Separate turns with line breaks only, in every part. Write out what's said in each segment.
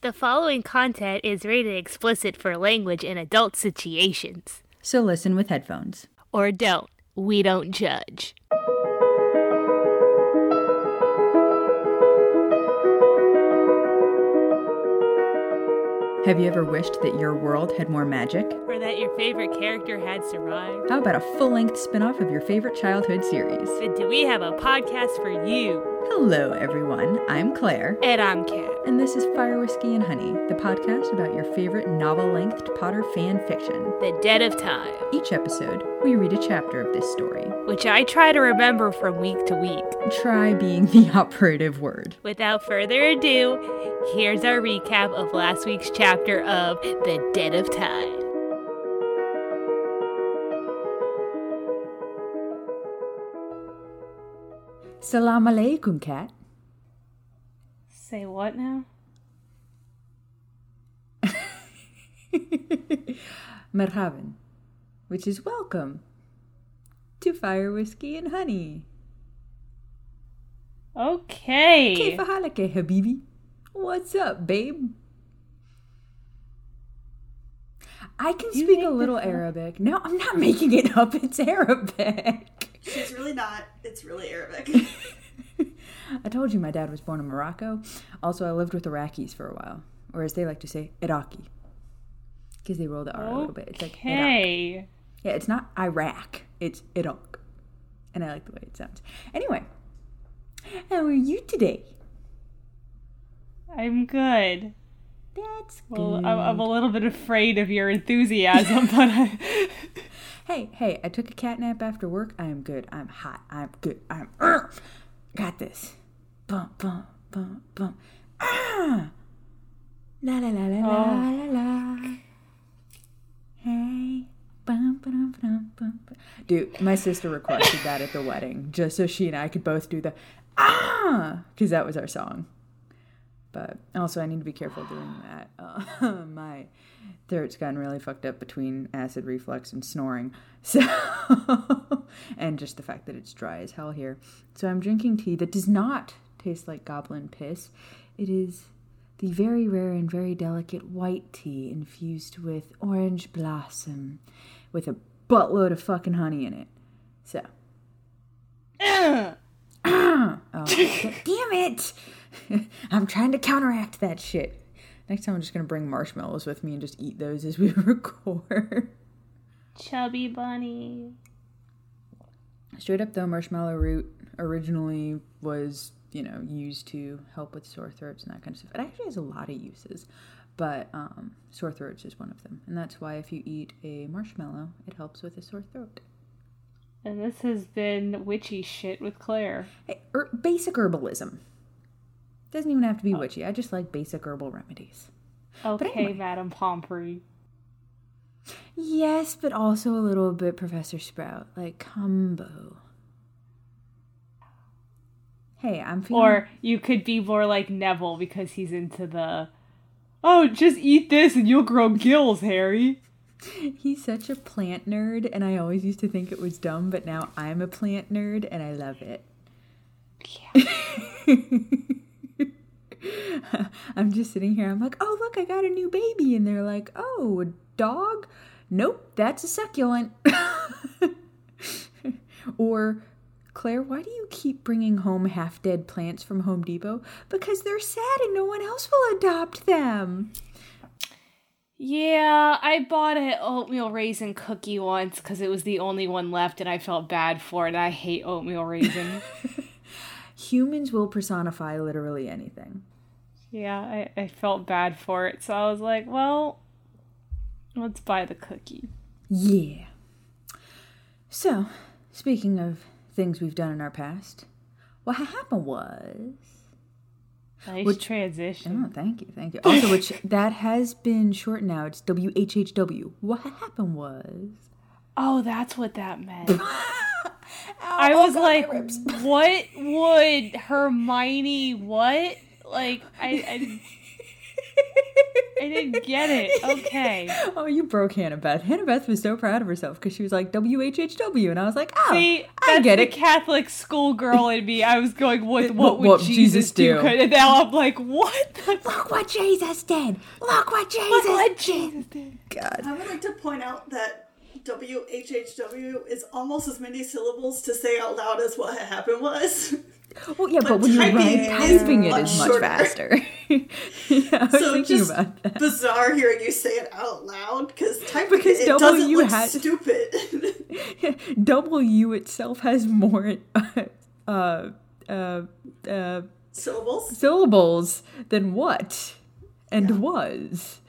The following content is rated explicit for language in adult situations.
So listen with headphones.
Or don't. We don't judge.
Have you ever wished that your world had more magic?
Or that your favorite character had survived?
How about a full length spin off of your favorite childhood series?
Do we have a podcast for you?
Hello, everyone. I'm Claire.
And I'm Kat.
And this is Fire Whiskey and Honey, the podcast about your favorite novel length Potter fan fiction.
The Dead of Time.
Each episode, we read a chapter of this story.
Which I try to remember from week to week.
Try being the operative word.
Without further ado, here's our recap of last week's chapter of The Dead of Time.
Salam alaikum, Kat.
Say what now?
Merhaban, which is welcome to Fire Whiskey and Honey.
Okay.
Kayfa habibi? What's up, babe? I can
you
speak a little Arabic. No, I'm not making it up. It's Arabic.
She's really not. It's really Arabic.
I told you my dad was born in Morocco. Also, I lived with Iraqis for a while, or as they like to say, Iraqi. Because they roll the R a little bit. It's like Iraq.
Okay.
Yeah, it's not Iraq. It's Iraq. And I like the way it sounds. Anyway, how are you today?
I'm good.
That's good.
Well, I'm, I'm a little bit afraid of your enthusiasm, but I.
Hey, hey, I took a cat nap after work. I am good. I'm hot. I'm good. I'm er, got this. Bum bum bum bum. Ah. La la la la la
Oh.
la la. Hey. Bum, ba-dum, ba-dum, bum, Dude, my sister requested that at the wedding just so she and I could both do the ah because that was our song. But also, I need to be careful doing that. Uh, my throat's gotten really fucked up between acid reflux and snoring. So, and just the fact that it's dry as hell here. So, I'm drinking tea that does not taste like goblin piss. It is the very rare and very delicate white tea infused with orange blossom with a buttload of fucking honey in it. So, oh, damn it! I'm trying to counteract that shit. Next time, I'm just gonna bring marshmallows with me and just eat those as we record.
Chubby bunny.
Straight up, though, marshmallow root originally was, you know, used to help with sore throats and that kind of stuff. It actually has a lot of uses, but um, sore throats is one of them. And that's why if you eat a marshmallow, it helps with a sore throat.
And this has been witchy shit with Claire.
Hey, er, basic herbalism. Doesn't even have to be oh. witchy. I just like basic herbal remedies.
Okay,
anyway.
Madam Pomfrey.
Yes, but also a little bit Professor Sprout, like combo. Hey, I'm feeling.
Or you could be more like Neville because he's into the. Oh, just eat this and you'll grow gills, Harry.
He's such a plant nerd, and I always used to think it was dumb, but now I'm a plant nerd, and I love it. I'm just sitting here. I'm like, oh, look, I got a new baby. And they're like, oh, a dog? Nope, that's a succulent. or, Claire, why do you keep bringing home half dead plants from Home Depot? Because they're sad and no one else will adopt them.
Yeah, I bought an oatmeal raisin cookie once because it was the only one left and I felt bad for it. I hate oatmeal raisin.
Humans will personify literally anything.
Yeah, I, I felt bad for it. So I was like, well, let's buy the cookie.
Yeah. So, speaking of things we've done in our past, what happened was.
Nice
Which-
transition.
Oh, thank you, thank you. Also, which that has been short now. It's WHHW. What happened was.
Oh, that's what that meant.
Ow,
I
oh
was
God,
like, what would Hermione what? Like I, I I didn't get it. Okay.
Oh, you broke Hannah Beth. Hannah Beth was so proud of herself because she was like WHHW, and I was like, oh,
See,
I
that's
get
the
it.
Catholic schoolgirl in me. I was going, what,
What-
what would
what
Jesus,
Jesus
do?
do?
And now I'm like, what? the-
Look what Jesus did. Look what Jesus
Look what
did.
Jesus did.
God.
I would like to point out that WHHW is almost as many syllables to say out loud as what happened was.
Well, yeah, but,
But
when you're
typing
right, typing it
much
much
shorter.
faster. yeah, I was
So
thinking
just
about that.
bizarre hearing you say it out loud because typing
Because
it, it
W
doesn't look
had-
stupid.
W itself has more uh, uh, uh,
Syllables.
syllables than what and was.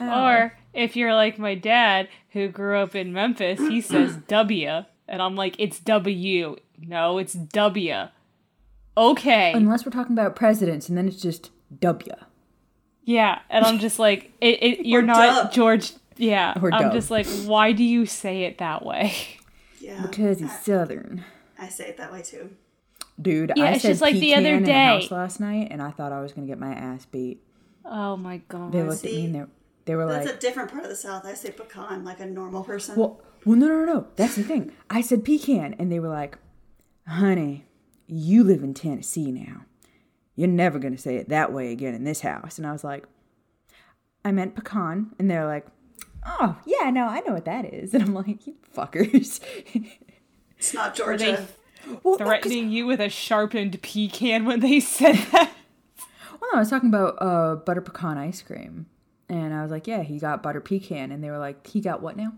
Oh.
Or if you're like my dad, who grew up in Memphis, he says W. And I'm like, it's W. No, it's W. Okay.
Unless we're talking about presidents, and then it's just W.
Yeah. And I'm just like, it, it, you're
Or
not
dub.
George. Yeah.
Or
I'm
dub.
just like, why do you say it that way?
Yeah.
Because he's southern.
I say it that way too.
Dude,
Yeah,
I
it's
said
just like the
pecan
other
in the
day.
house last night, and I thought I was gonna get my ass beat.
Oh my God.
They looked at me
See?
and they, they were
That's
like,
a different part of the South. I say pecan like a normal person.
Well, well, no, no, no. That's the thing. I said pecan, and they were like, "Honey, you live in Tennessee now. You're never gonna say it that way again in this house." And I was like, "I meant pecan," and they're like, "Oh, yeah, no, I know what that is." And I'm like, "You fuckers."
it's not
Were they
Georgia.
well, no, 'cause-
threatening you with a sharpened pecan when they said that?
well, no, I was talking about uh, butter pecan ice cream, and I was like, "Yeah, he got butter pecan," and they were like, "He got what now?"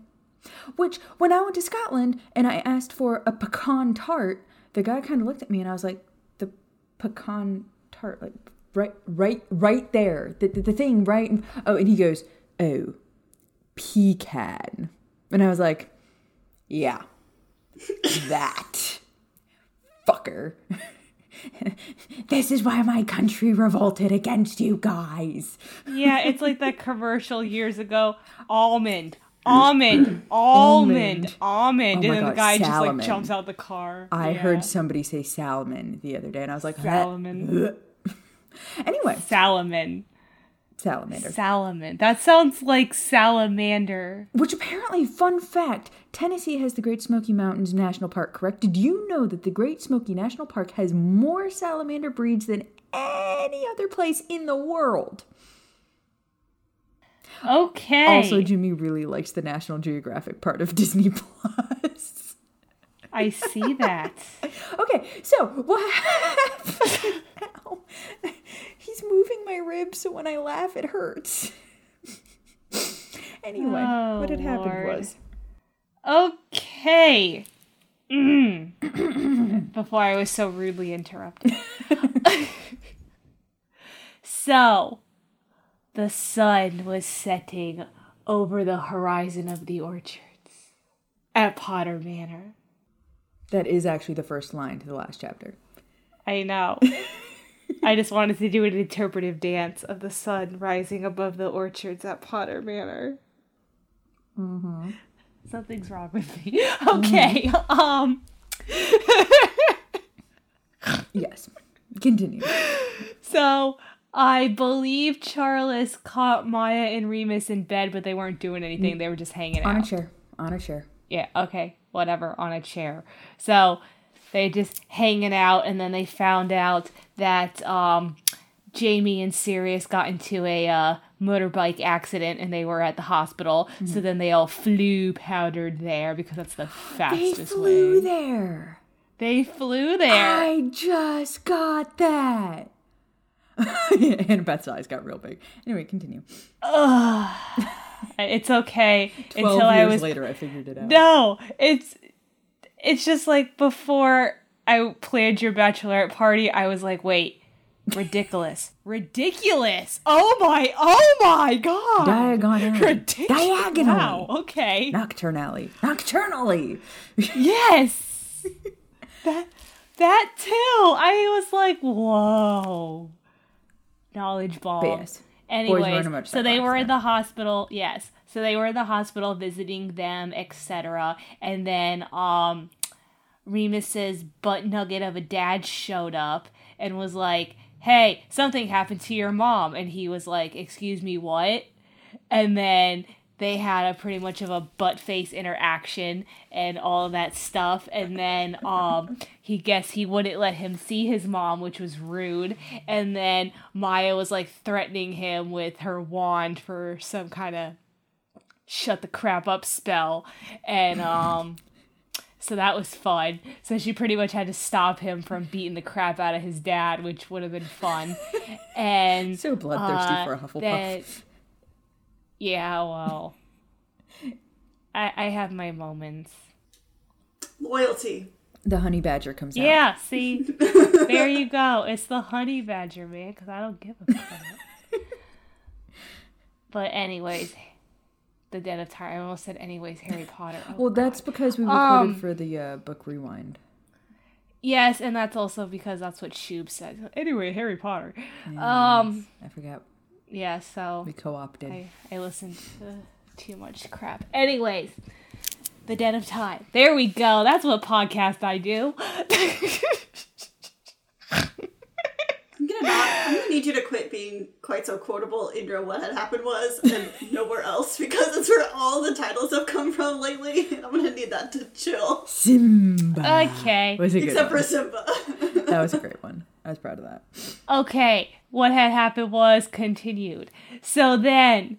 Which, when I went to Scotland and I asked for a pecan tart, the guy kind of looked at me and I was like, "The pecan tart, like right, right, right there, the the, the thing right." Oh, and he goes, "Oh, pecan," and I was like, "Yeah, that fucker." this is why my country revolted against you guys.
Yeah, it's like that commercial years ago. Almond, almond, almond, almond,
Oh
and then the guy just like jumps out the car.
I
Yeah.
heard somebody say salmon the other day, and I was like,
Salmon.
anyway,
salmon,
salamander.
salmon. That sounds like salamander.
Which apparently, fun fact, Tennessee has the Great Smoky Mountains National Park, correct? Did you know that the Great Smoky National Park has more salamander breeds than any other place in the world?
Okay.
Also, Jimmy really likes the National Geographic part of Disney Plus.
I see that.
Okay, so what happened? Ow. He's moving my ribs, so when I laugh, it hurts. anyway,
Oh,
what had happened was
Okay. Mm. Before I was so rudely interrupted. so, the sun was setting over the horizon of the orchards at Potter Manor.
that is actually the first line to the last chapter.
I know. I just wanted to do an interpretive dance of the sun rising above the orchards at Potter Manor. Mm-hmm. Something's wrong with me. Okay. Um.
Yes. Continue.
So I believe Charles caught Maya and Remus in bed, but they weren't doing anything. They were just hanging
On a
out.
chair. On a chair.
Yeah. Okay. Whatever. On a chair. So they just hanging out, and then they found out that um, Jamie and Sirius got into a uh, motorbike accident, and they were at the hospital. So then they all floo powdered there because that's the fastest way.
They flew
way.
there.
They flew there.
I just got that. and Beth's eyes got real big. Anyway, continue. Ugh.
It's okay
Twelve
until I
years
was
later, I figured it out.
No, it's it's just like before I planned your bachelorette party, I was like, wait, ridiculous, ridiculous. Oh my, oh my god,
Diagonally.
ridiculous.
Diagonally.
Wow. Okay.
Nocturnally. Nocturnally.
Yes. that that too. I was like, whoa. Knowledge bomb.
But yes.
Anyways, so they were in the hospital. Yes, so they were in the hospital visiting them, etc. And then um, Remus's butt nugget of a dad showed up and was like, hey, something happened to your mom. And he was like, excuse me, what? And then they had a pretty much of a butt face interaction and all that stuff and then um he guessed he wouldn't let him see his mom which was rude and then maya was like threatening him with her wand for some kind of shut the crap up spell and um so that was fun so she pretty much had to stop him from beating the crap out of his dad which would have been fun and
So bloodthirsty
uh,
for a Hufflepuff.
that- yeah, well, I I have my moments.
Loyalty.
The honey badger comes out.
Yeah, see, there you go. It's the honey badger, man. Because I don't give a crap. but anyways, the Den of Time. I almost said anyways. Harry Potter. Oh,
Well, that's because we recorded
Um,
for the uh, book rewind.
yes, and that's also because that's what Shub said. Anyway, Harry Potter. Um,
I forgot
yeah. So
we co-opted.
I, I listened to too much crap. Anyways, the Den of Time. There we go. That's what podcast I do.
I'm gonna not. I'm gonna need you to quit being quite so quotable Indra. what had happened was and nowhere else because it's where all the titles have come from lately. I'm gonna need that to chill.
Simba.
okay.
Was a good
Except
one.
for Simba.
That was a great one. I was proud of that.
Okay. What had happened was continued. So then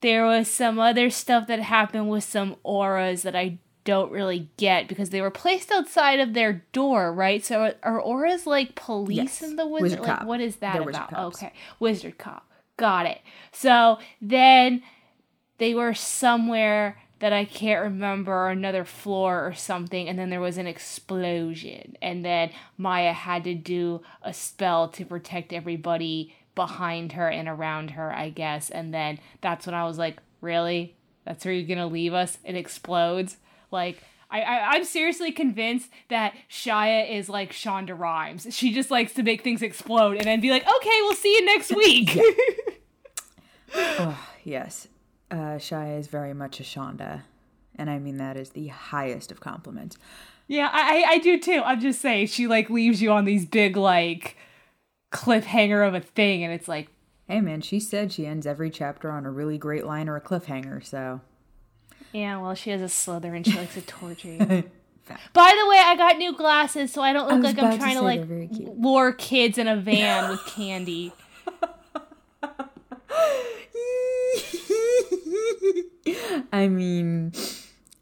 there was some other stuff that happened with some aurors that I don't really get because they were placed outside of their door, right? So are, aurors like police
Yes.
in the wizard?
Wizard
like
cop.
what is that
They're
about? Okay. Wizard cop. Got it. So then they were somewhere that I can't remember, another floor or something, and then there was an explosion. And then Maya had to do a spell to protect everybody behind her and around her, I guess. And then that's when I was like, really? That's where you're gonna leave us? It explodes? Like, I, I, I'm seriously convinced that Shia is like Shonda Rhimes. She just likes to make things explode and then be like, okay, we'll see you next week.
Oh, yes. Uh, Shia is very much a Shonda. And I mean that is the highest of compliments.
Yeah, I, I I do too. I'm just saying she like leaves you on these big like cliffhanger of a thing, and it's like,
Hey man, she said she ends every chapter on a really great line or a cliffhanger, so.
Yeah, well, she has a Slytherin and she likes to torture you. By the way, I got new glasses, so I don't look
was
like I'm
about to
trying to, like
they're very cute.
lure kids in a van with candy.
I mean,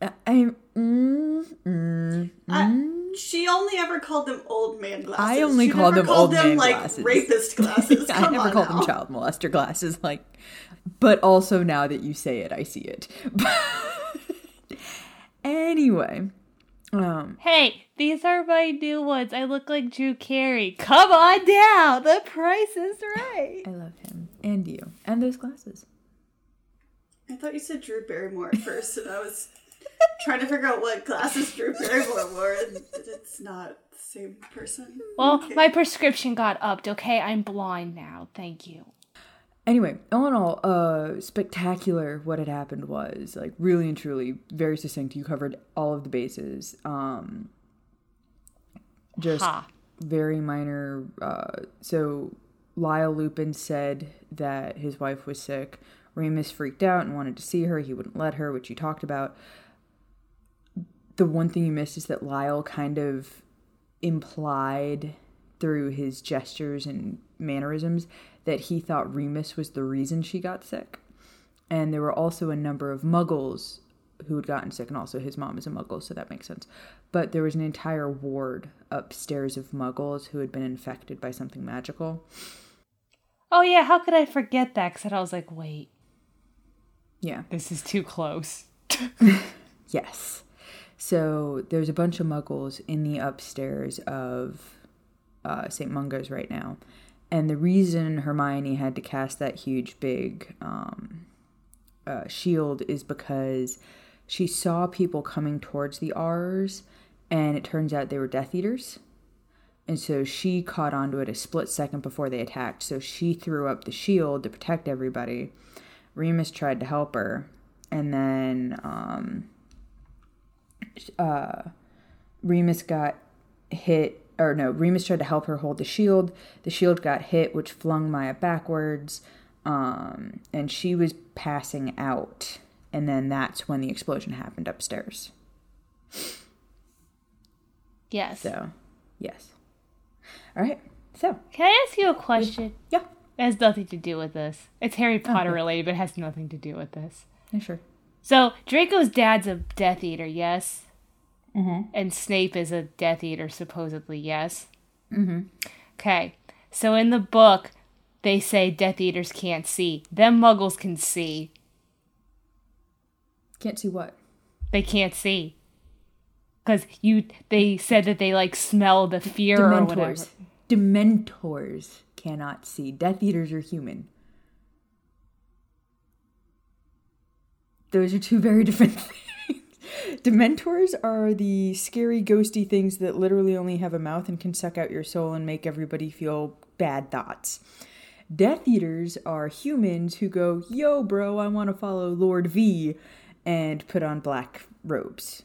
I, I'm. Mm, mm,
I, she only ever called them old man glasses.
I only
she
called
never
them
called
old
them
man
like
glasses.
rapist glasses.
I
Come
never
on
called
now.
them child molester glasses, like, but also now that you say it, I see it. Anyway, um,
Hey, these are my new ones. I look like Drew Carey. Come on down. The price is right.
I love him and you and those glasses.
I thought you said Drew Barrymore at first, and I was trying to figure out what glasses Drew Barrymore wore, and it's not the same person.
Well,
Okay.
my prescription got upped. Okay, I'm blind now. Thank you.
Anyway, all in all, uh, spectacular. What had happened was like really and truly very succinct. You covered all of the bases. Um, just
Ha.
very minor. Uh, so Lyall Lupin said that his wife was sick. Remus freaked out and wanted to see her. He wouldn't let her, which you talked about. The one thing you missed is that Lyall kind of implied through his gestures and mannerisms that he thought Remus was the reason she got sick. And there were also a number of muggles who had gotten sick, and also his mom is a muggle, so that makes sense. But there was an entire ward upstairs of muggles who had been infected by something magical.
Oh yeah, how could I forget that? Because I was like, wait,
Yeah.
this is too close.
Yes. So there's a bunch of muggles in the upstairs of uh, St. Mungo's right now. And the reason Hermione had to cast that huge big um, uh, shield is because she saw people coming towards the R's, and it turns out they were Death Eaters. And so she caught onto it a split second before they attacked. So she threw up the shield to protect everybody. Remus tried to help her. And then um, uh, Remus got hit or no, Remus tried to help her hold the shield. The shield got hit, which flung Maya backwards, um, and she was passing out. And then that's when the explosion happened upstairs.
Yes.
So, yes. All right. So,
Can I ask you a question?
yeah.
It has nothing to do with this. It's Harry Potter related, but it has nothing to do with this.
Yeah, sure.
So Draco's dad's a Death Eater, yes. Mm-hmm. And Snape is a Death Eater, supposedly, yes. Mm-hmm. Okay. So in the book, they say Death Eaters can't see. Them Muggles can see.
Can't see what?
They can't see. Cause you, they said that they like smell the fear or whatever.
Dementors. Dementors cannot see. Death Eaters are human. Those are two very different things. Dementors are the scary, ghosty things that literally only have a mouth and can suck out your soul and make everybody feel bad thoughts. Death Eaters are humans who go, Yo, bro, I want to follow Lord V, and put on black robes.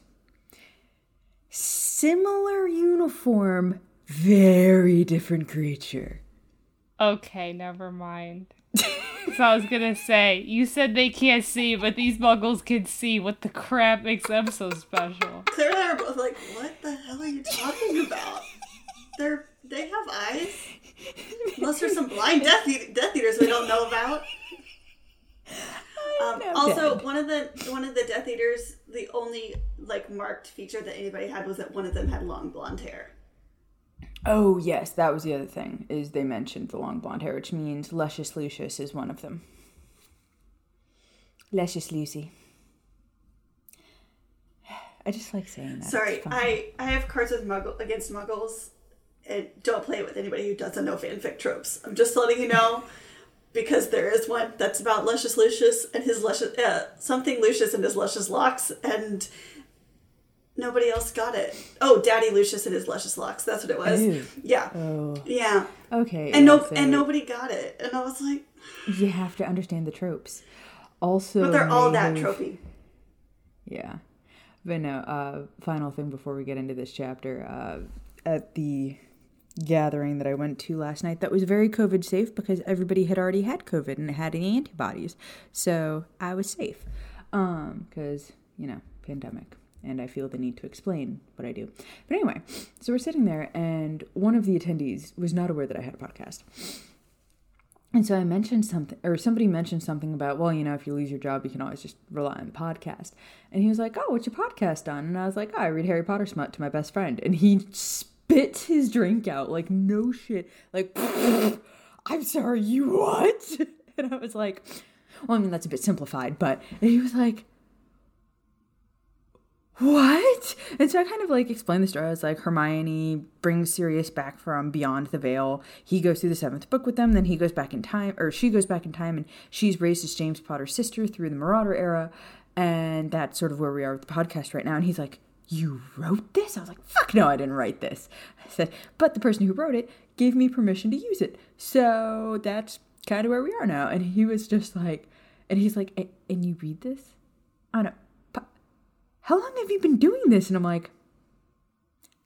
Similar uniform, very different creature.
Okay, never mind. So I was gonna say, you said they can't see, but these Muggles can see. What the crap makes them so special?
Claire and I are both like, what the hell are you talking about? They're they have eyes. Unless there's some blind Death, Eat- Death Eaters we don't know about. Um, also,
dead.
one of the one of the Death Eaters, the only like marked feature that anybody had was that one of them had long blonde hair.
Oh yes, that was the other thing. Is they mentioned the long blonde hair, which means Luscious Lucius is one of them. Luscious Lucy. I just like saying that.
Sorry, I I have cards with Muggle against Muggles, and don't play it with anybody who doesn't know fanfic tropes. I'm just letting you know. Because there is one that's about Luscious Lucius and his luscious uh, something Lucius and his luscious locks, and nobody else got it. Oh, Daddy Lucius and his luscious locks. That's what it was.
Ew.
Yeah,
Oh,
yeah.
okay.
And no, and nobody got it. And I was like,
You have to understand the tropes. Also,
but they're all that
have-
tropey.
Yeah. But no, uh, final thing before we get into this chapter. Uh, at the gathering that I went to last night, that was very COVID safe because everybody had already had COVID and had any antibodies. So I was safe. Um, because, you know, pandemic. And I feel the need to explain what I do. But anyway, so we're sitting there, and one of the attendees was not aware that I had a podcast. And so I mentioned something, or somebody mentioned something about, well, you know, if you lose your job, you can always just rely on the podcast. And he was like, oh, what's your podcast on? And I was like, oh, I read Harry Potter smut to my best friend. And he spits his drink out, like, no shit. Like, I'm sorry, you what? And I was like, well, I mean, that's a bit simplified, but and he was like, what? And so I kind of like explained the story. I was like, Hermione brings Sirius back from beyond the veil. He goes through the seventh book with them. Then he goes back in time, or she goes back in time, and she's raised as James Potter's sister through the Marauder era. And that's sort of where we are with the podcast right now. And he's like, You wrote this? I was like, Fuck no, I didn't write this. I said, But the person who wrote it gave me permission to use it. So that's kind of where we are now. And he was just like, And he's like, And you read this? I don't how long have you been doing this? And I'm like,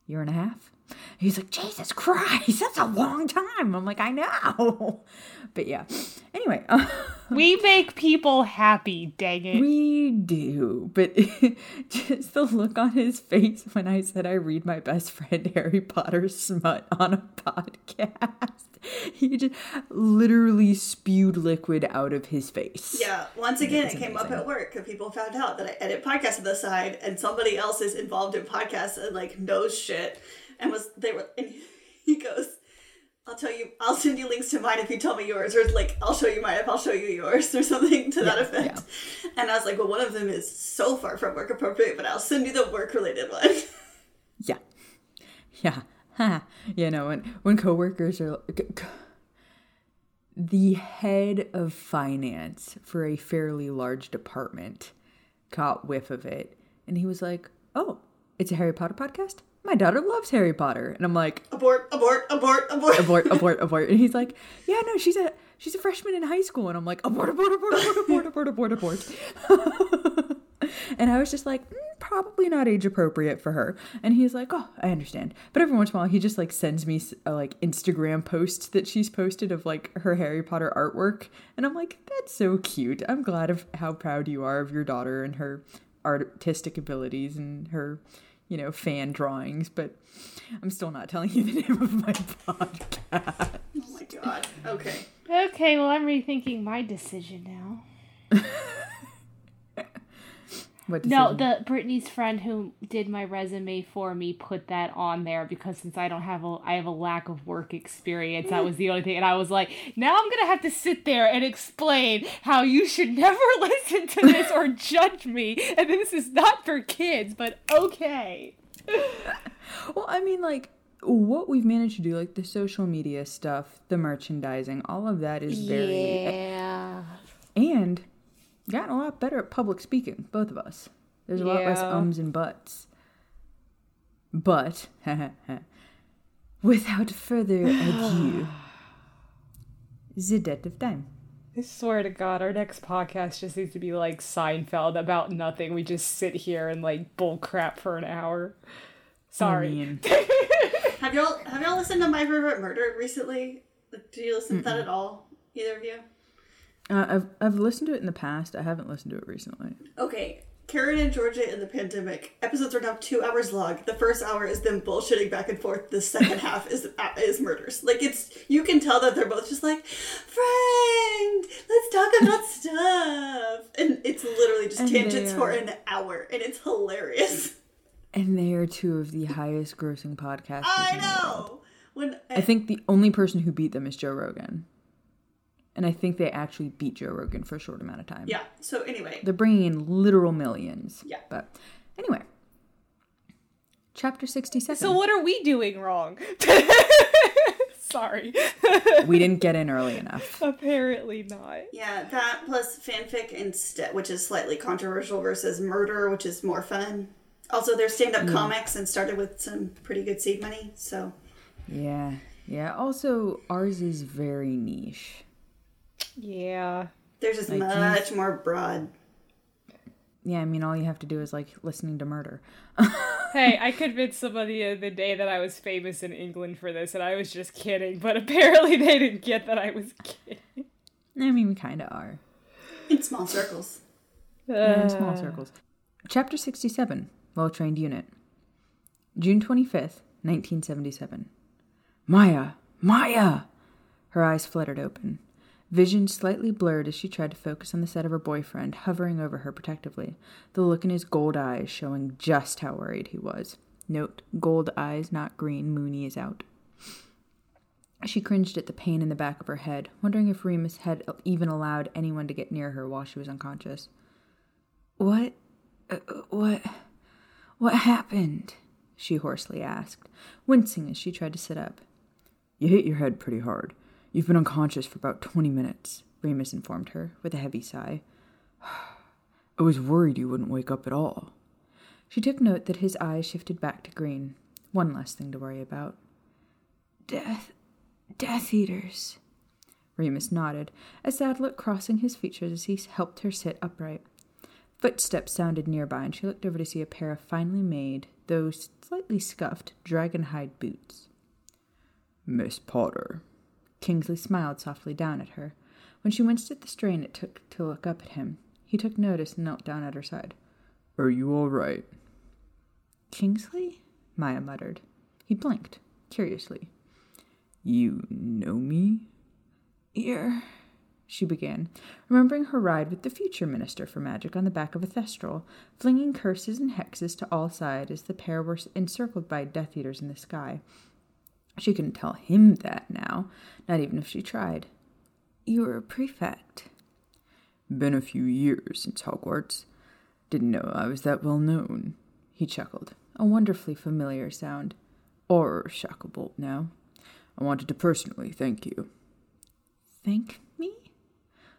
year and a half. He's like, Jesus Christ, that's a long time. I'm like, I know. But yeah. Anyway,
We make people happy, dang it.
we do. But just the look on his face when I said I read my best friend Harry Potter smut on a podcast, he just literally spewed liquid out of his face.
Yeah. Once again, it
it's
came up at work because people found out that I edit podcasts on the side, and somebody else is involved in podcasts and like knows shit, and was they were and he goes. I'll tell you. I'll send you links to mine if you tell me yours, or like I'll show you mine if I'll show you yours, or something to that
Yeah,
effect. And I was like, well, one of them is so far from work appropriate, but I'll send you the work related one.
Yeah. Yeah. Ha. You know, when when coworkers are the head of finance for a fairly large department caught whiff of it and he was like, "Oh, it's a Harry Potter podcast? My daughter loves Harry Potter." And I'm like,
abort, abort, abort, abort.
"Abort, abort, abort." And he's like, "Yeah, no, she's a she's a freshman in high school." And I'm like, "Abort, abort, abort, abort, abort, abort, abort, abort." and I was just like, mm, probably not age appropriate for her. And he's like, oh, I understand. But every once in a while, he just like sends me a like Instagram post that she's posted of like her Harry Potter artwork. And I'm like, that's so cute. I'm glad of how proud you are of your daughter and her artistic abilities and her, you know, fan drawings. But I'm still not telling you the name of my podcast.
Oh my god. Okay.
Okay, well, I'm rethinking my decision now.
What
No, the Brittany's friend who did my resume for me put that on there because since I don't have a I have a lack of work experience, that was the only thing. And I was like, now I'm gonna have to sit there and explain how you should never listen to this or judge me, and this is not for kids, but okay.
Well, I mean, like what we've managed to do, like the social media stuff, the merchandising, all of that is very
Yeah.
and gotten a lot better at public speaking. Both of us. There's a lot less ums and buts. But without further ado, the death of time.
I swear to God, our next podcast just needs to be like Seinfeld about nothing. We just sit here and like bull crap for an hour. Sorry.
I mean,
Have y'all have y'all listened to My Favorite Murder recently? Like, did you listen to that at all? Either of you?
Uh, I've I've listened to it in the past. I haven't listened to it recently.
Okay. Karen and Georgia in the pandemic. Episodes are now two hours long. The first hour is them bullshitting back and forth. The second half is is murders. Like it's you can tell that they're both just like, friend, let's talk about stuff, and it's literally just
And
tangents for an hour, and it's hilarious.
And they are two of the highest grossing podcasts.
I
in the world.
know. When
I think the only person who beat them is Joe Rogan. And I think they actually beat Joe Rogan for a short amount of time.
yeah. So anyway,
They're bringing in literal millions.
Yeah.
But anyway, chapter 67.
So what are we doing wrong? Sorry.
we didn't get in early enough.
Apparently not.
yeah, that plus fanfic instead, which is slightly controversial, versus murder, which is more fun. Also, they're stand-up comics and started with some pretty good seed money. So
Yeah. Yeah. Also, ours is very niche.
Yeah.
they're just
Like,
much more broad.
Yeah, I mean, all you have to do is like listening to murder.
Hey, I convinced somebody the other day that I was famous in England for this, and I was just kidding, but apparently they didn't get that I was kidding.
I mean, we kind of are.
In small circles.
Yeah, in small circles. Chapter 67 Well Trained Unit. June 25th, 1977. Maya! Maya! Her eyes fluttered open. Vision slightly blurred as she tried to focus on the sight of her boyfriend hovering over her protectively, the look in his gold eyes showing just how worried he was. Note, gold eyes, not green, moony is out. She cringed at the pain in the back of her head, wondering if Remus had even allowed anyone to get near her while she was unconscious. What? Uh, what? What happened? She hoarsely asked, wincing as she tried to sit up. You hit your head pretty hard. You've been unconscious for about 20 minutes, Remus informed her, with a heavy sigh. I was worried you wouldn't wake up at all. She took note that his eyes shifted back to green. One less thing to worry about. Death. Death Eaters. Remus nodded, a sad look crossing his features as he helped her sit upright. Footsteps sounded nearby, and she looked over to see a pair of finely made, though slightly scuffed, dragon hide boots. Miss Potter. Kingsley smiled softly down at her. When she winced at the strain it took to look up at him, he took notice and knelt down at her side. Are you all right? Kingsley? Maya muttered. He blinked, curiously. You know me? You're she began, remembering her ride with the future Minister for Magic on the back of a thestral, flinging curses and hexes to all sides as the pair were encircled by Death Eaters in the sky. She couldn't tell him that now, not even if she tried. You were a prefect. Been a few years since Hogwarts. Didn't know I was that well known. He chuckled, a wonderfully familiar sound. Auror Shacklebolt now. I wanted to personally thank you. Thank me?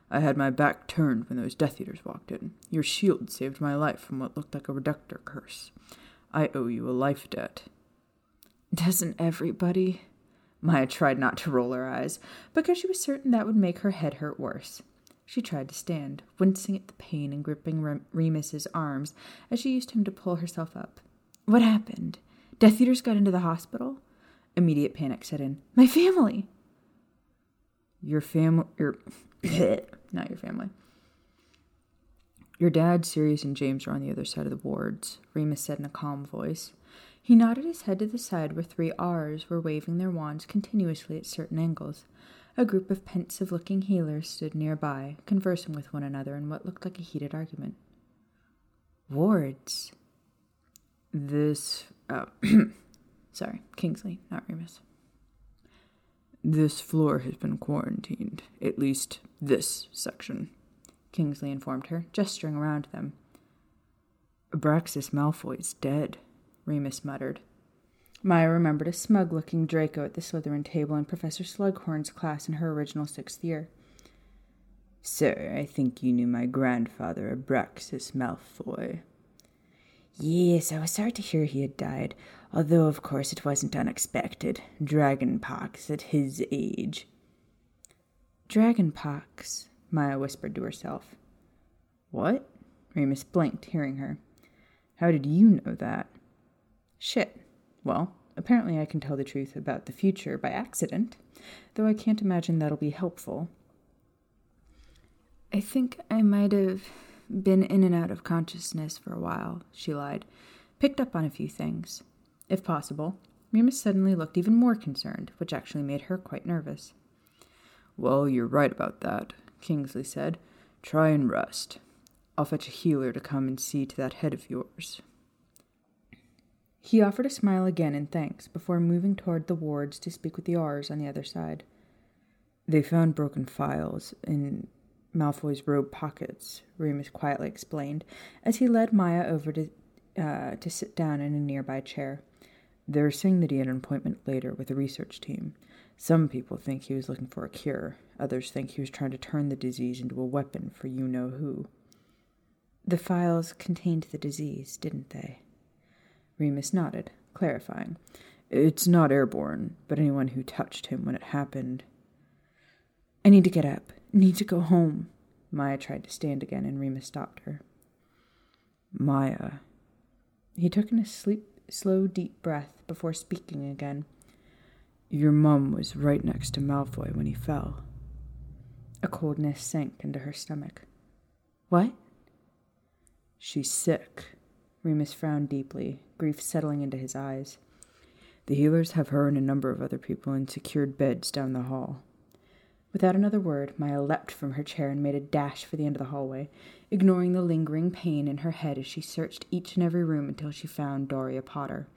I had my back turned when those Death Eaters walked in. Your shield saved my life from what looked like a reductor curse. I owe you a life debt. Doesn't everybody? Maya tried not to roll her eyes, because she was certain that would make her head hurt worse. She tried to stand, wincing at the pain and gripping Rem- Remus's arms as she used him to pull herself up. What happened? Death Eaters got into the hospital? Immediate panic set in. My family! Your family. Your. not your family. Your dad, Sirius, and James are on the other side of the wards, Remus said in a calm voice. He nodded his head to the side where three R's were waving their wands continuously at certain angles. A group of pensive looking healers stood nearby, conversing with one another in what looked like a heated argument. Wards. This. Oh, sorry, Kingsley, not Remus. This floor has been quarantined, at least this section. Kingsley informed her, gesturing around them. Abraxas Malfoy's dead, Remus muttered. Maya remembered a smug looking Draco at the Slytherin table in Professor Slughorn's class in her original sixth year. Sir, I think you knew my grandfather, Abraxas Malfoy. Yes, I was sorry to hear he had died, although of course it wasn't unexpected. Dragonpox at his age. Dragonpox, Maya whispered to herself. What? Remus blinked, hearing her. How did you know that? Shit. Well, apparently I can tell the truth about the future by accident, though I can't imagine that'll be helpful. I think I might have been in and out of consciousness for a while, she lied. Picked up on a few things. If possible, Remus suddenly looked even more concerned, which actually made her quite nervous. Well, you're right about that, Kingsley said. Try and rest. I'll fetch a healer to come and see to that head of yours. He offered a smile again in thanks before moving toward the wards to speak with the R's on the other side. They found broken files in Malfoy's robe pockets, Remus quietly explained as he led Maya over to, uh, to sit down in a nearby chair. They're saying that he had an appointment later with a research team. Some people think he was looking for a cure, others think he was trying to turn the disease into a weapon for you know who. The files contained the disease, didn't they? Remus nodded, clarifying. It's not airborne, but anyone who touched him when it happened. I need to get up. Need to go home. Maya tried to stand again, and Remus stopped her. Maya. He took in a sleep, slow, deep breath before speaking again. Your mum was right next to Malfoy when he fell. A coldness sank into her stomach. What? She's sick. Remus frowned deeply, grief settling into his eyes. The healers have her and a number of other people in secured beds down the hall. Without another word, Maya leapt from her chair and made a dash for the end of the hallway, ignoring the lingering pain in her head as she searched each and every room until she found Dorea Potter.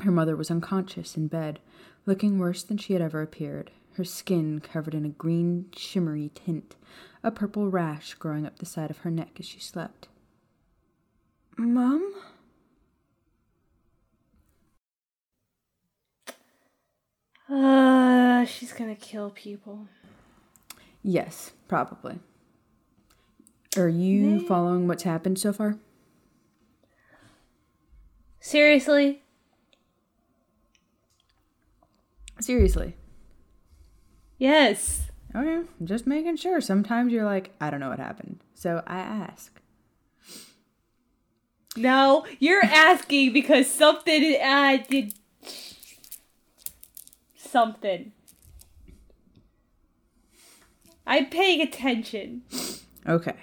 Her mother was unconscious in bed, looking worse than she had ever appeared, her skin covered in a green, shimmery tint, a purple rash growing up the side of her neck as she slept. Mum?
Uh, she's gonna kill people.
Yes, probably. Are you following what's happened so far?
Seriously?
Seriously.
Yes.
Okay, just making sure. Sometimes you're like, I don't know what happened. So I ask.
No, you're asking because something uh did something. I'm paying attention.
Okay.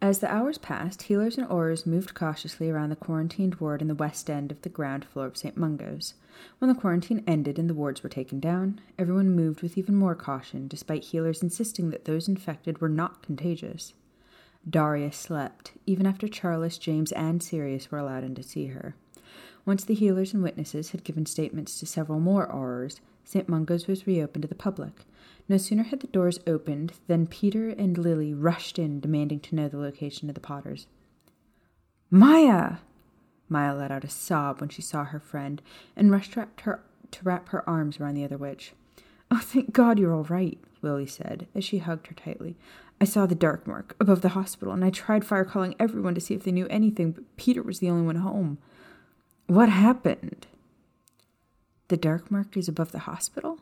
As the hours passed, healers and aurors moved cautiously around the quarantined ward in the west end of the ground floor of St. Mungo's. When the quarantine ended and the wards were taken down, everyone moved with even more caution, despite healers insisting that those infected were not contagious. Dorea slept, even after Charles, James, and Sirius were allowed in to see her. Once the healers and witnesses had given statements to several more aurors, St. Mungo's was reopened to the public. No sooner had the doors opened than Peter and Lily rushed in, demanding to know the location of the Potters. Maya! Maya let out a sob when she saw her friend and rushed wrapped her, to wrap her arms around the other witch. Oh, thank God you're all right, Lily said as she hugged her tightly. I saw the dark mark above the hospital, and I tried fire calling everyone to see if they knew anything, but Peter was the only one home. What happened? The dark mark is above the hospital?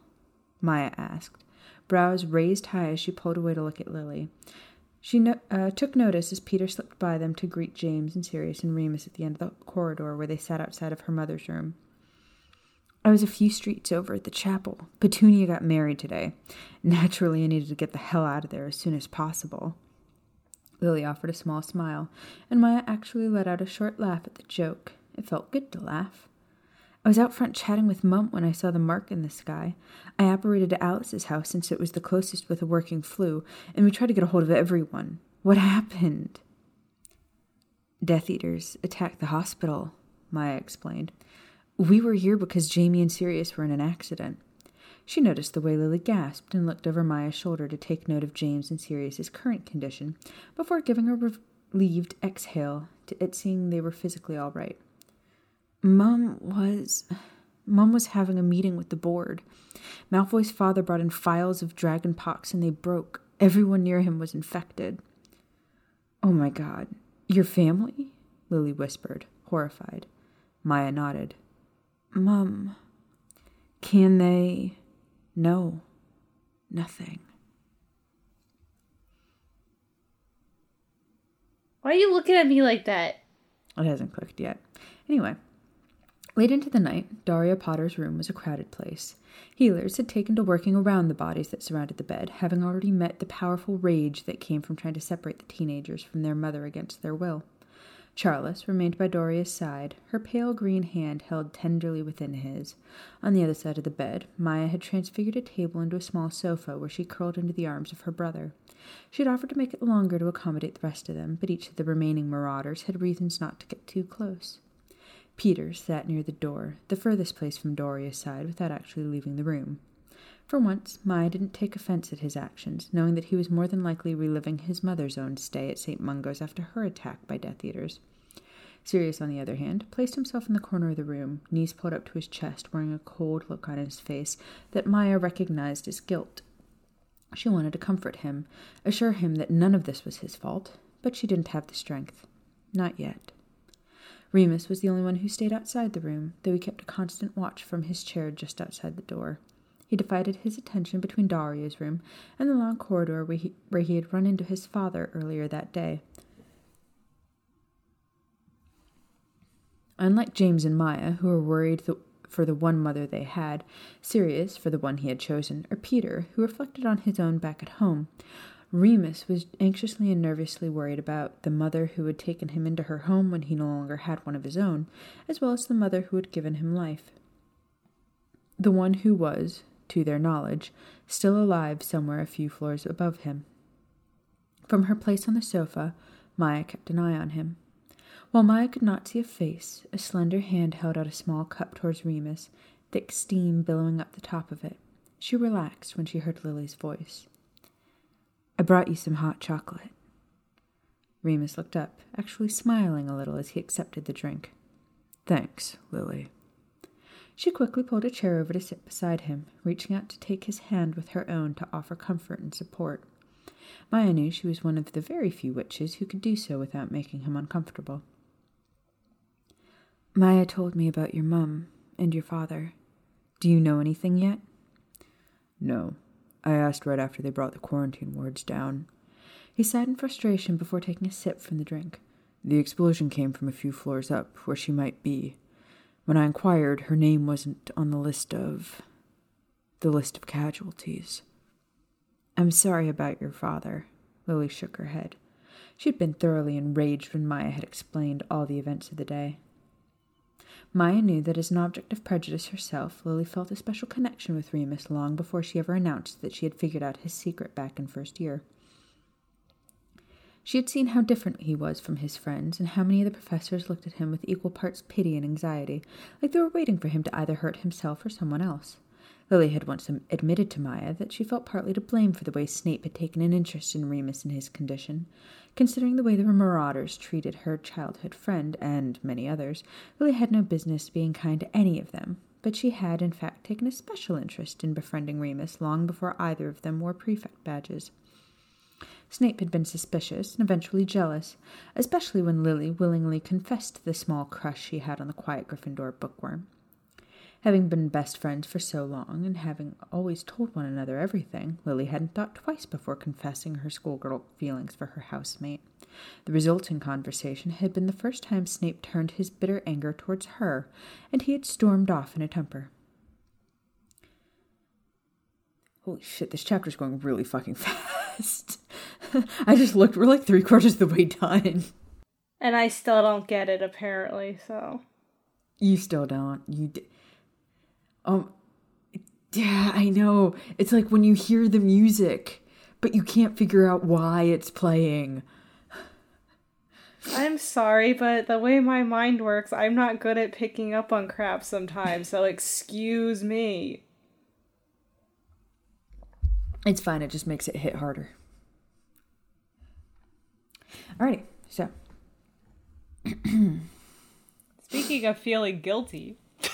Maya asked, brows raised high as she pulled away to look at Lily. She no- uh, took notice as Peter slipped by them to greet James and Sirius and Remus at the end of the corridor where they sat outside of her mother's room. I was a few streets over at the chapel. Petunia got married today. Naturally, I needed to get the hell out of there as soon as possible. Lily offered a small smile, and Maya actually let out a short laugh at the joke. It felt good to laugh. I was out front chatting with Mum when I saw the mark in the sky. I apparated to Alice's house since it was the closest with a working flue, and we tried to get a hold of everyone. What happened? Death Eaters attacked the hospital, Maya explained. We were here because Jamie and Sirius were in an accident. She noticed the way Lily gasped and looked over Maya's shoulder to take note of James and Sirius's current condition before giving a relieved exhale to it seeing they were physically all right. Mum was. Mum was having a meeting with the board. Malfoy's father brought in files of dragon pox and they broke. Everyone near him was infected. Oh my god. Your family? Lily whispered, horrified. Maya nodded. Mum, can they? No, nothing.
Why are you looking at me like that?
It hasn't clicked yet. Anyway, late into the night, Dorea Potter's room was a crowded place. Healers had taken to working around the bodies that surrounded the bed, having already met the powerful rage that came from trying to separate the teenagers from their mother against their will. Charles remained by Dorea's side, her pale green hand held tenderly within his. On the other side of the bed, Maya had transfigured a table into a small sofa where she curled into the arms of her brother. She had offered to make it longer to accommodate the rest of them, but each of the remaining marauders had reasons not to get too close. Peter sat near the door, the furthest place from Dorea's side, without actually leaving the room. For once, Maya didn't take offense at his actions, knowing that he was more than likely reliving his mother's own stay at St. Mungo's after her attack by Death Eaters. Sirius, on the other hand, placed himself in the corner of the room, knees pulled up to his chest, wearing a cold look on his face that Maya recognized as guilt. She wanted to comfort him, assure him that none of this was his fault, but she didn't have the strength. Not yet. Remus was the only one who stayed outside the room, though he kept a constant watch from his chair just outside the door. He divided his attention between Dorea's room and the long corridor where he, where he had run into his father earlier that day. Unlike James and Maya, who were worried for the one mother they had, Sirius for the one he had chosen, or Peter, who reflected on his own back at home, Remus was anxiously and nervously worried about the mother who had taken him into her home when he no longer had one of his own, as well as the mother who had given him life. The one who was, to their knowledge, still alive somewhere a few floors above him. From her place on the sofa, Maya kept an eye on him. While Maya could not see a face, a slender hand held out a small cup towards Remus, thick steam billowing up the top of it. She relaxed when she heard Lily's voice. I brought you some hot chocolate. Remus looked up, actually smiling a little as he accepted the drink. Thanks, Lily. She quickly pulled a chair over to sit beside him, reaching out to take his hand with her own to offer comfort and support. Maya knew she was one of the very few witches who could do so without making him uncomfortable. Maya told me about your mum and your father. Do you know anything yet? No, I asked right after they brought the quarantine wards down. He sighed in frustration before taking a sip from the drink. The explosion came from a few floors up, where she might be. When I inquired, her name wasn't on the list of. the list of casualties. I'm sorry about your father. Lily shook her head. She had been thoroughly enraged when Maya had explained all the events of the day. Maya knew that as an object of prejudice herself, Lily felt a special connection with Remus long before she ever announced that she had figured out his secret back in first year. She had seen how different he was from his friends, and how many of the professors looked at him with equal parts pity and anxiety, like they were waiting for him to either hurt himself or someone else. Lily had once admitted to Maya that she felt partly to blame for the way Snape had taken an interest in Remus and his condition. Considering the way the marauders treated her childhood friend and many others, Lily had no business being kind to any of them, but she had in fact taken a special interest in befriending Remus long before either of them wore prefect badges. Snape had been suspicious and eventually jealous, especially when Lily willingly confessed the small crush she had on the quiet Gryffindor bookworm. Having been best friends for so long and having always told one another everything, Lily hadn't thought twice before confessing her schoolgirl feelings for her housemate. The resulting conversation had been the first time Snape turned his bitter anger towards her, and he had stormed off in a temper. Holy shit, this chapter's going really fucking fast. I just looked, we're like three quarters of the way done.
And I still don't get it, apparently, so.
You still don't. You. D- um. Yeah, I know. It's like when you hear the music, but you can't figure out why it's playing.
I'm sorry, but the way my mind works, I'm not good at picking up on crap sometimes, so excuse me.
It's fine, it just makes it hit harder. Alrighty, so.
Speaking of feeling guilty,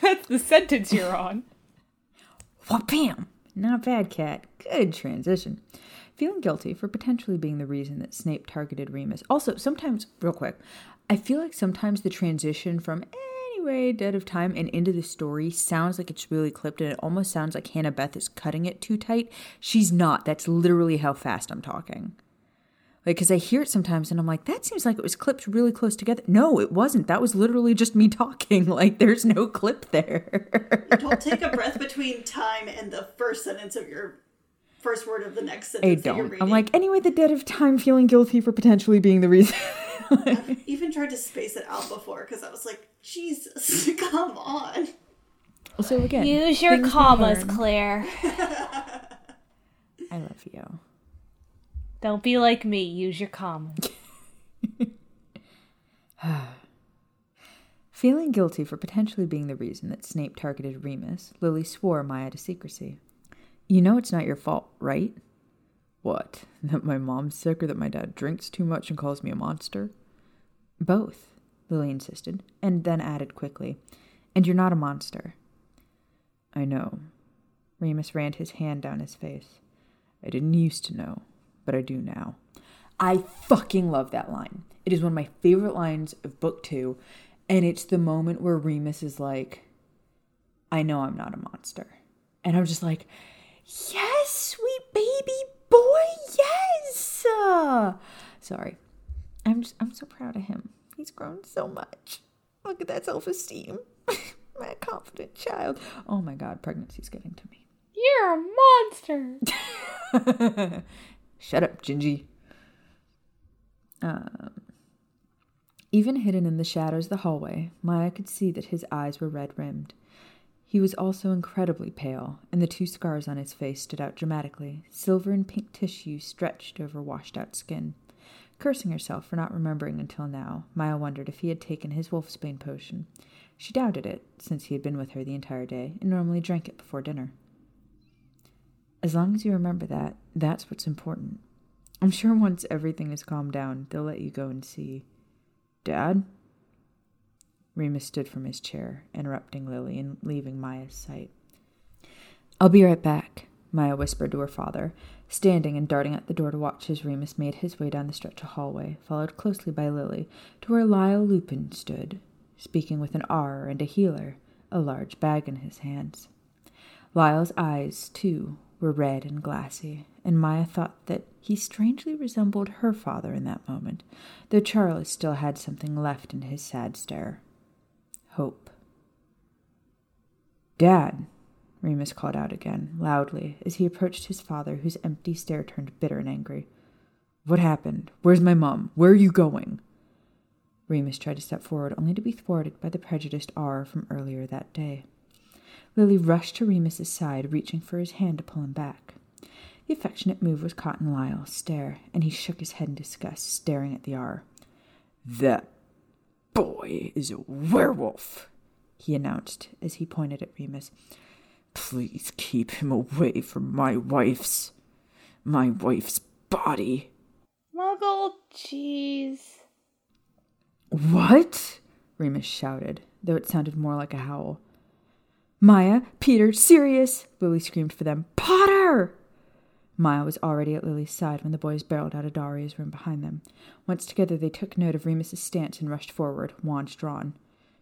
that's the sentence you're on.
Wha-bam! Not bad, Kat. Good transition. Feeling guilty for potentially being the reason that Snape targeted Remus. Also, sometimes, real quick, I feel like sometimes the transition from eh, anyway, Dead of Time and into the story sounds like it's really clipped and it almost sounds like Hannah Beth is cutting it too tight. She's not. That's literally how fast I'm talking. Like, because I hear it sometimes and I'm like, that seems like it was clipped really close together. No, it wasn't. That was literally just me talking. Like, there's no clip there.
Don't take a breath between time and the first sentence of your first word of the next
I
sentence that you're
don't.
reading.
I'm like, anyway, the dead of time feeling guilty for potentially being the reason.
I've even tried to space it out before because I was like, Jesus, come on.
so again,
Use your commas. Claire.
I love you.
Don't be like me. Use your commas.
Feeling guilty for potentially being the reason that Snape targeted Remus, Lily swore Maya to secrecy. You know it's not your fault, right? What? That my mom's sick or that my dad drinks too much and calls me a monster? Both, Lily insisted, and then added quickly, And you're not a monster. I know. Remus ran his hand down his face. I didn't used to know, but I do now. I fucking love that line. It is one of my favorite lines of book two, and it's the moment where Remus is like, I know I'm not a monster. And I'm just like, yes, sweet baby boy, yes. Uh, sorry. I'm just, I'm so proud of him. He's grown so much. Look at that self esteem. my confident child. Oh my God, pregnancy's getting to me.
You're a monster.
Shut up, Gingy. Um, even hidden in the shadows of the hallway, Maya could see that his eyes were red rimmed. He was also incredibly pale, and the two scars on his face stood out dramatically, silver and pink tissue stretched over washed out skin. Cursing herself for not remembering until now, Maya wondered if he had taken his wolfsbane potion. She doubted it, since he had been with her the entire day and normally drank it before dinner. As long as you remember that, that's what's important. I'm sure once everything has calmed down, they'll let you go and see. Dad? Remus stood from his chair, interrupting Lily and leaving Maya's sight. I'll be right back, Maya whispered to her father, standing and darting at the door to watch as Remus made his way down the stretch of hallway, followed closely by Lily, to where Lyall Lupin stood, speaking with an Auror and a healer, a large bag in his hands. Lyall's eyes, too, were red and glassy, and Maya thought that he strangely resembled her father in that moment, though Charles still had something left in his sad stare. Hope. Dad, Remus called out again, loudly, as he approached his father, whose empty stare turned bitter and angry. What happened? Where's my mom? Where are you going? Remus tried to step forward, only to be thwarted by the prejudiced Auror from earlier that day. Lily rushed to Remus's side, reaching for his hand to pull him back. The affectionate move was caught in Lyall's stare, and he shook his head in disgust, staring at the Auror. That boy is a werewolf, he announced as he pointed at Remus. Please keep him away from my wife's. my wife's body.
Muggle cheese.
What? Remus shouted, though it sounded more like a howl. Maya, Peter, Sirius! Lily screamed for them. Potter! Maya was already at Lily's side when the boys barreled out of Dorea's room behind them. Once together, they took note of Remus's stance and rushed forward, wands drawn.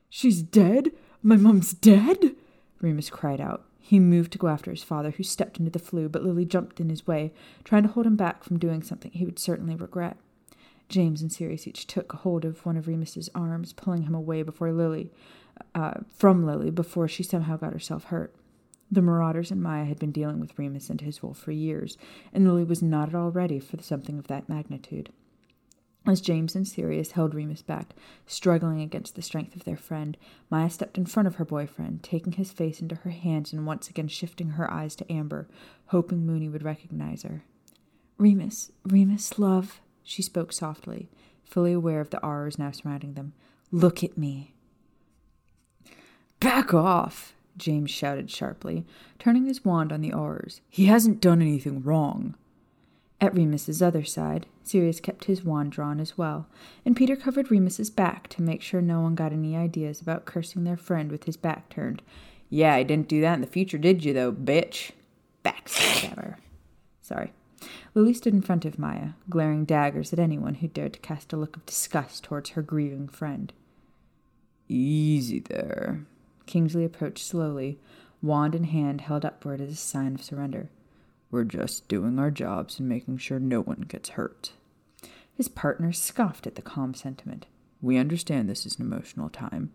She's dead? My mom's dead? Remus cried out. He moved to go after his father, who stepped into the floo, but Lily jumped in his way, trying to hold him back from doing something he would certainly regret. James and Sirius each took hold of one of Remus's arms, pulling him away before Lily, uh, from Lily, before she somehow got herself hurt. The Marauders and Maya had been dealing with Remus and his wolf for years, and Lily was not at all ready for something of that magnitude. As James and Sirius held Remus back, struggling against the strength of their friend, Maya stepped in front of her boyfriend, taking his face into her hands and once again shifting her eyes to Amber, hoping Moony would recognize her. Remus, Remus, love, she spoke softly, fully aware of the horrors now surrounding them. Look at me. Back off, James shouted sharply, turning his wand on the Aurors. He hasn't done anything wrong. At Remus's other side, Sirius kept his wand drawn as well, and Peter covered Remus's back to make sure no one got any ideas about cursing their friend with his back turned. Yeah, I didn't do that in the future, did you, though, bitch? Backstabber. Sorry. Lily stood in front of Maya, glaring daggers at anyone who dared to cast a look of disgust towards her grieving friend. Easy there. Kingsley approached slowly, wand in hand held upward as a sign of surrender. We're just doing our jobs and making sure no one gets hurt. His partner scoffed at the calm sentiment. We understand this is an emotional time,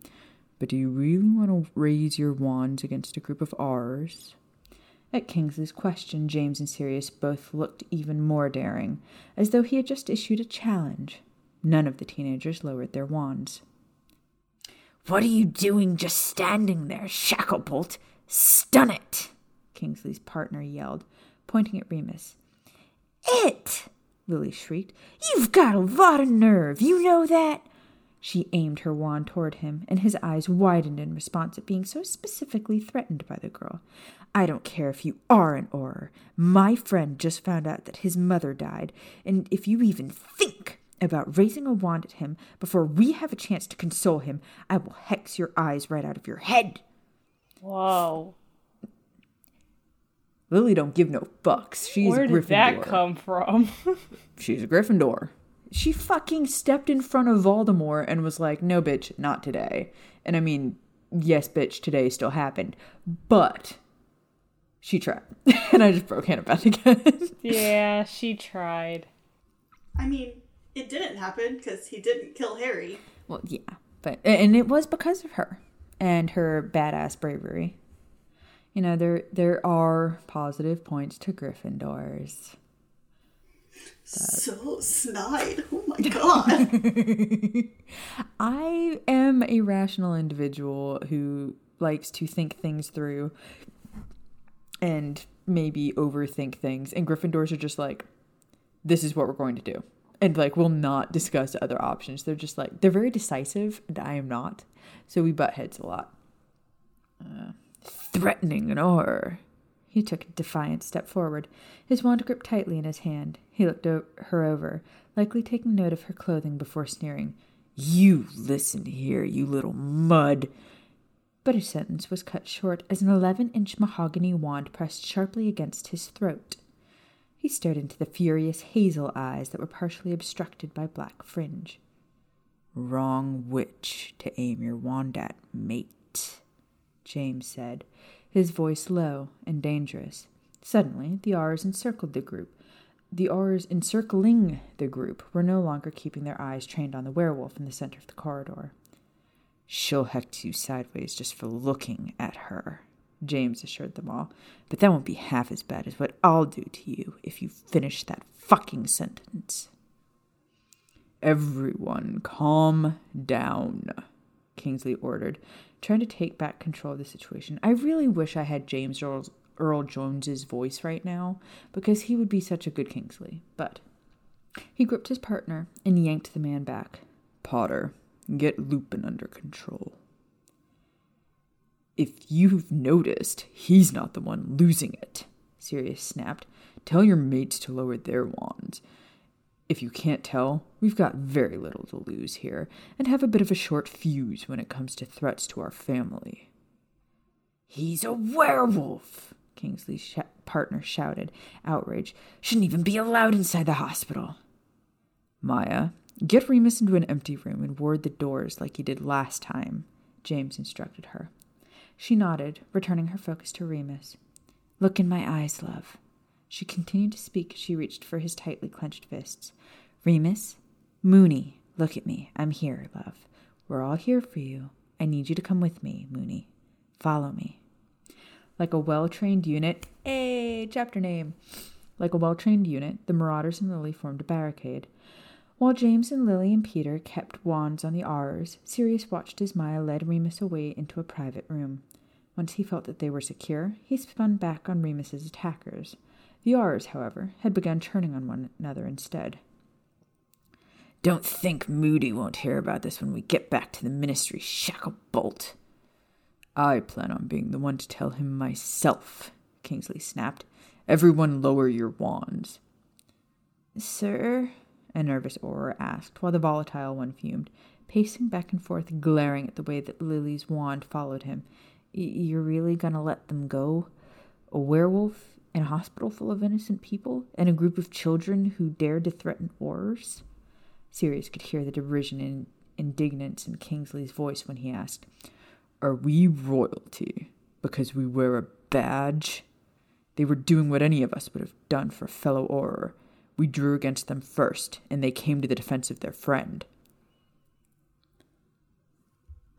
but do you really want to raise your wands against a group of Aurors? At Kingsley's question, James and Sirius both looked even more daring, as though he had just issued a challenge. None of the teenagers lowered their wands. What are you doing just standing there, Shacklebolt? Stun it! Kingsley's partner yelled, pointing at Remus. It! Lily shrieked. You've got a lot of nerve, you know that? She aimed her wand toward him, and his eyes widened in response at being so specifically threatened by the girl. I don't care if you are an Auror. My friend just found out that his mother died, and if you even think about raising a wand at him before we have a chance to console him, I will hex your eyes right out of your head.
Whoa.
Lily don't give no fucks. She's
Where
a
did
Gryffindor.
that come from?
She's a Gryffindor. She fucking stepped in front of Voldemort and was like, "No, bitch, not today." And I mean, yes, bitch, today still happened, but she tried. and I just broke Annabeth again.
yeah, she tried.
I mean, it didn't happen because he didn't kill Harry.
well, yeah, but and it was because of her and her badass bravery. You know, there there are positive points to Gryffindors.
So snide. Oh my god.
I am a rational individual who likes to think things through and maybe overthink things. And Gryffindors are just like, this is what we're going to do. And like, will not discuss other options. They're just like, they're very decisive, and I am not. So we butt heads a lot. Uh, threatening an Auror. He took a defiant step forward, his wand gripped tightly in his hand. He looked o- her over, likely taking note of her clothing before sneering. You listen here, you little mud. But his sentence was cut short as an eleven inch mahogany wand pressed sharply against his throat. He stared into the furious hazel eyes that were partially obstructed by black fringe. Wrong witch to aim your wand at, mate, James said, his voice low and dangerous. Suddenly, the Aurors encircled the group. The Aurors encircling the group were no longer keeping their eyes trained on the werewolf in the center of the corridor. She'll hex you sideways just for looking at her, James assured them all. But that won't be half as bad as what I'll do to you if you finish that fucking sentence. Everyone, calm down, Kingsley ordered, trying to take back control of the situation. I really wish I had James Earl, Earl Jones's voice right now because he would be such a good Kingsley. But he gripped his partner and yanked the man back. Potter, get Lupin under control. If you've noticed, he's not the one losing it, Sirius snapped. Tell your mates to lower their wands. If you can't tell, we've got very little to lose here, and have a bit of a short fuse when it comes to threats to our family. He's a werewolf, Kingsley's sh- partner shouted, outraged. Shouldn't even be allowed inside the hospital. Maya, get Remus into an empty room and ward the doors like you did last time, James instructed her. She nodded, returning her focus to Remus. Look in my eyes, love. She continued to speak as she reached for his tightly clenched fists. Remus, Moony, look at me. I'm here, love. We're all here for you. I need you to come with me, Moony. Follow me. Like a well trained unit, a chapter name. Like a well trained unit, the Marauders and Lily formed a barricade. While James and Lily and Peter kept wands on the Aurors, Sirius watched as Maya led Remus away into a private room. Once he felt that they were secure, he spun back on Remus's attackers. The Aurors, however, had begun turning on one another instead. Don't think Moody won't hear about this when we get back to the ministry, Shacklebolt. I plan on being the one to tell him myself, Kingsley snapped. Everyone lower your wands. Sir? A nervous Auror asked, while the volatile one fumed, pacing back and forth, glaring at the way that Lily's wand followed him. You're really gonna let them go? A werewolf in a hospital full of innocent people? And a group of children who dared to threaten Aurors? Sirius could hear the derision and indignance in Kingsley's voice when he asked, Are we royalty because we wear a badge? They were doing what any of us would have done for a fellow Auror. We drew against them first, and they came to the defense of their friend.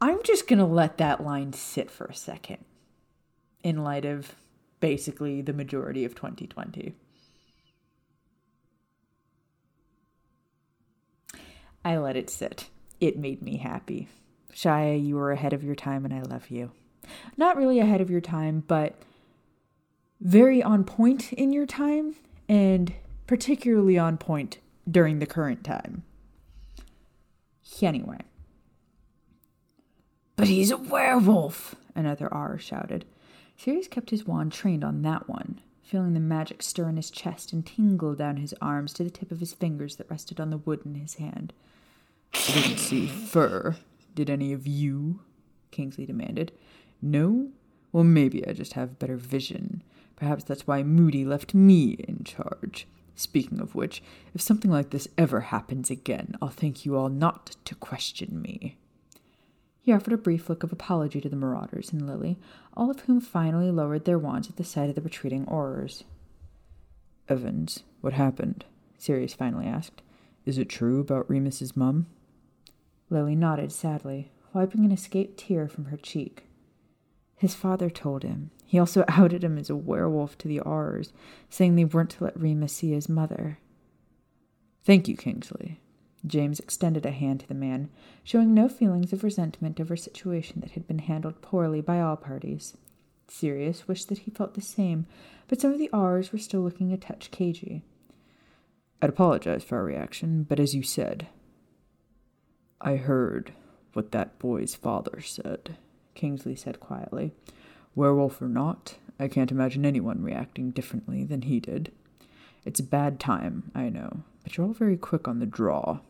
I'm just going to let that line sit for a second in light of basically the majority of 2020. I let it sit. It made me happy. Shia, you were ahead of your time and I love you. Not really ahead of your time, but very on point in your time and particularly on point during the current time. Anyway. But he's a werewolf, another Auror shouted. Sirius kept his wand trained on that one, feeling the magic stir in his chest and tingle down his arms to the tip of his fingers that rested on the wood in his hand. I didn't see fur. Did any of you? Kingsley demanded. No? Well, maybe I just have better vision. Perhaps that's why Moody left me in charge. Speaking of which, if something like this ever happens again, I'll thank you all not to question me. He offered a brief look of apology to the Marauders and Lily, all of whom finally lowered their wands at the sight of the retreating Aurors. Evans, what happened? Sirius finally asked. Is it true about Remus's mum? Lily nodded sadly, wiping an escaped tear from her cheek. His father told him. He also outed him as a werewolf to the Aurors, saying they weren't to let Remus see his mother. Thank you, Kingsley. James extended a hand to the man, showing no feelings of resentment over a situation that had been handled poorly by all parties. Sirius wished that he felt the same, but some of the Aurors were still looking a touch cagey. I'd apologize for our reaction, but as you said, I heard what that boy's father said, Kingsley said quietly. Werewolf or not, I can't imagine anyone reacting differently than he did. It's a bad time, I know, but you're all very quick on the draw.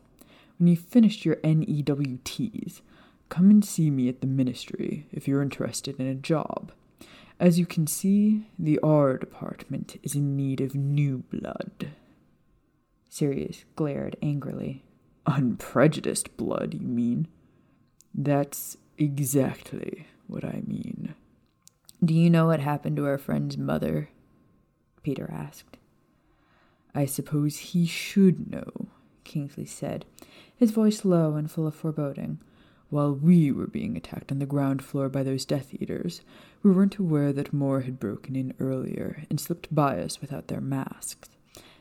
When you've finished your NEWTs, come and see me at the ministry if you're interested in a job. As you can see, the Auror department is in need of new blood. Sirius glared angrily. Unprejudiced blood, you mean? That's exactly what I mean. Do you know what happened to our friend's mother? Peter asked. I suppose he should know, Kingsley said, his voice low and full of foreboding. While we were being attacked on the ground floor by those Death Eaters, we weren't aware that more had broken in earlier and slipped by us without their masks.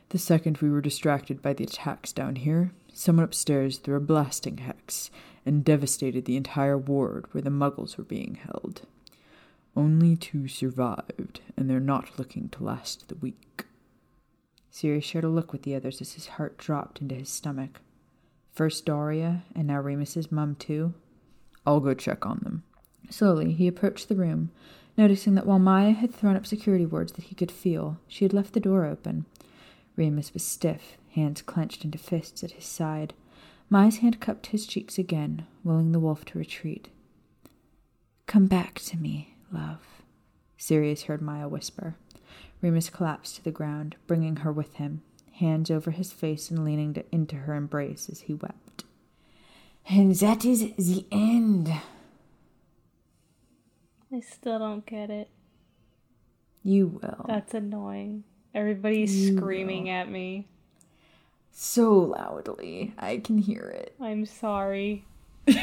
The second we were distracted by the attacks down here, someone upstairs threw a blasting hex and devastated the entire ward where the muggles were being held. Only two survived, and they're not looking to last the week. Sirius shared a look with the others as his heart dropped into his stomach. First Dorea, and now Remus's mum, too. I'll go check on them. Slowly, he approached the room, noticing that while Maya had thrown up security wards that he could feel, she had left the door open. Remus was stiff, hands clenched into fists at his side. Maya's hand cupped his cheeks again, willing the wolf to retreat. Come back to me, love, Sirius heard Maya whisper. Remus collapsed to the ground, bringing her with him, hands over his face and leaning to, into her embrace as he wept. And that is the end,
I still don't get it.
You will.
That's annoying. Everybody's
You
screaming at me.
so loudly. I can hear it.
I'm sorry.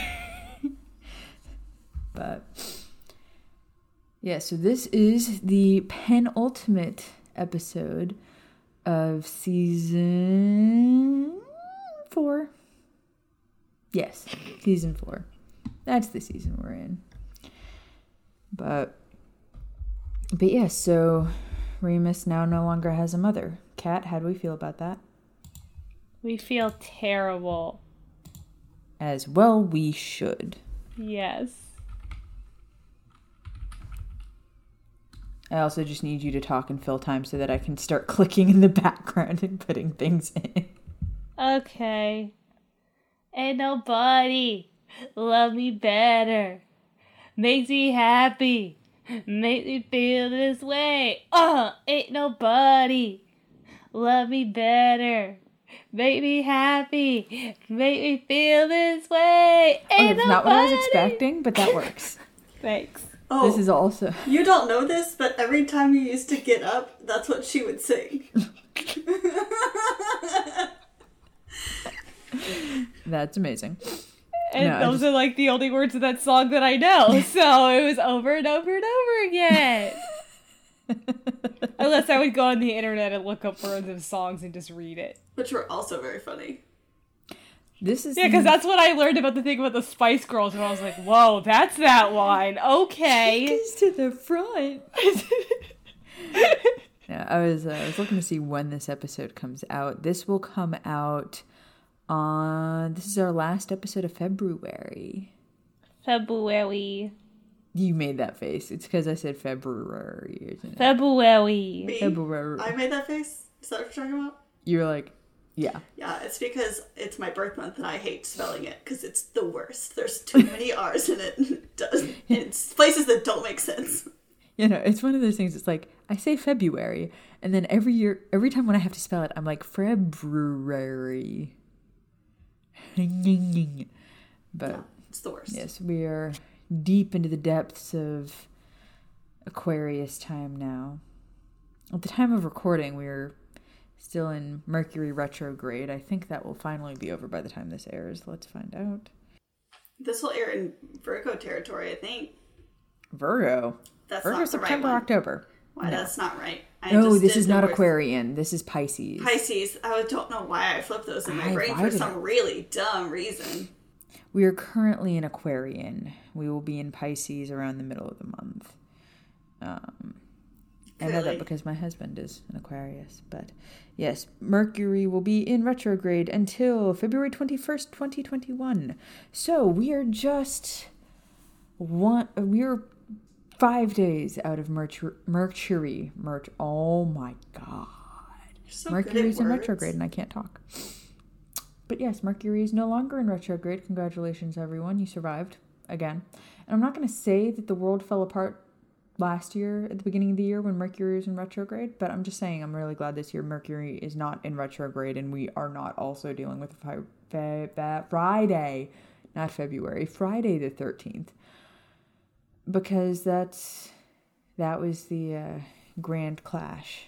But yeah, so this is the penultimate episode of season four. Yes, season four. That's the season we're in. But but yeah, so Remus now no longer has a mother. Kat, how do we feel about that?
We feel terrible.
As well we should.
Yes.
I also just need you to talk and fill time so that I can start clicking in the background and putting things in.
Okay. Ain't nobody love me better. Makes me happy. Make me feel this way. Uh, ain't nobody love me better. Make me happy. Make me feel this way.
Okay,
Ain't
it's not what I was expecting, but that works.
Thanks.
Oh,
This is also
you don't know this, but every time you used to get up, that's what she would sing.
that's amazing.
And
No, I
those
just-
are like the only words of that song that I know. So it was over and over and over again. Unless I would go on the internet and look up words of songs and just read it.
Which were also very funny.
This is
Yeah, because that's what I learned about the thing about the Spice Girls, and I was like, whoa, that's that line. Okay.
Is to the front. Yeah, I was uh, I was looking to see when this episode comes out. This will come out on this is our last episode of February.
February.
You made that face. It's because I said February, isn't it?
February.
Me?
February.
I made that face? Is that what you're talking about?
You were like, yeah.
Yeah, it's because it's my birth month and I hate spelling it because it's the worst. There's too many R's in it. It does it's places that don't make sense.
You know, it's one of those things. It's like I say February, and then every year, every time when I have to spell it, I'm like February. but
It's the worst.
yes, we are deep into the depths of Aquarius time now. At the time of recording, we are still in Mercury retrograde. I think that will finally be over by the time this airs. Let's find out.
This will air in Virgo territory, I think.
Virgo.
That's
Virgo, September,
right.
October.
Why? That's not right. I
No, this is not. Aquarian. This is Pisces.
Pisces. I don't know why I flipped those in my
Why-
brain for some
I-
really dumb reason.
We are currently in Aquarian. We will be in Pisces around the middle of the month. Um, I know that because my husband is an Aquarius. But yes, Mercury will be in retrograde until February 21st, 2021. So we are just one, uh, we are five days out of Mercury. Mercury. Merc- oh my God.
So
Mercury's in
words.
retrograde and I can't talk. But yes, Mercury is no longer in retrograde. Congratulations, everyone. You survived again. And I'm not going to say that the world fell apart last year at the beginning of the year when Mercury was in retrograde, but I'm just saying I'm really glad this year Mercury is not in retrograde and we are not also dealing with fi- fe- fe- Friday, not February, Friday the 13th. Because that's that was the uh, grand clash.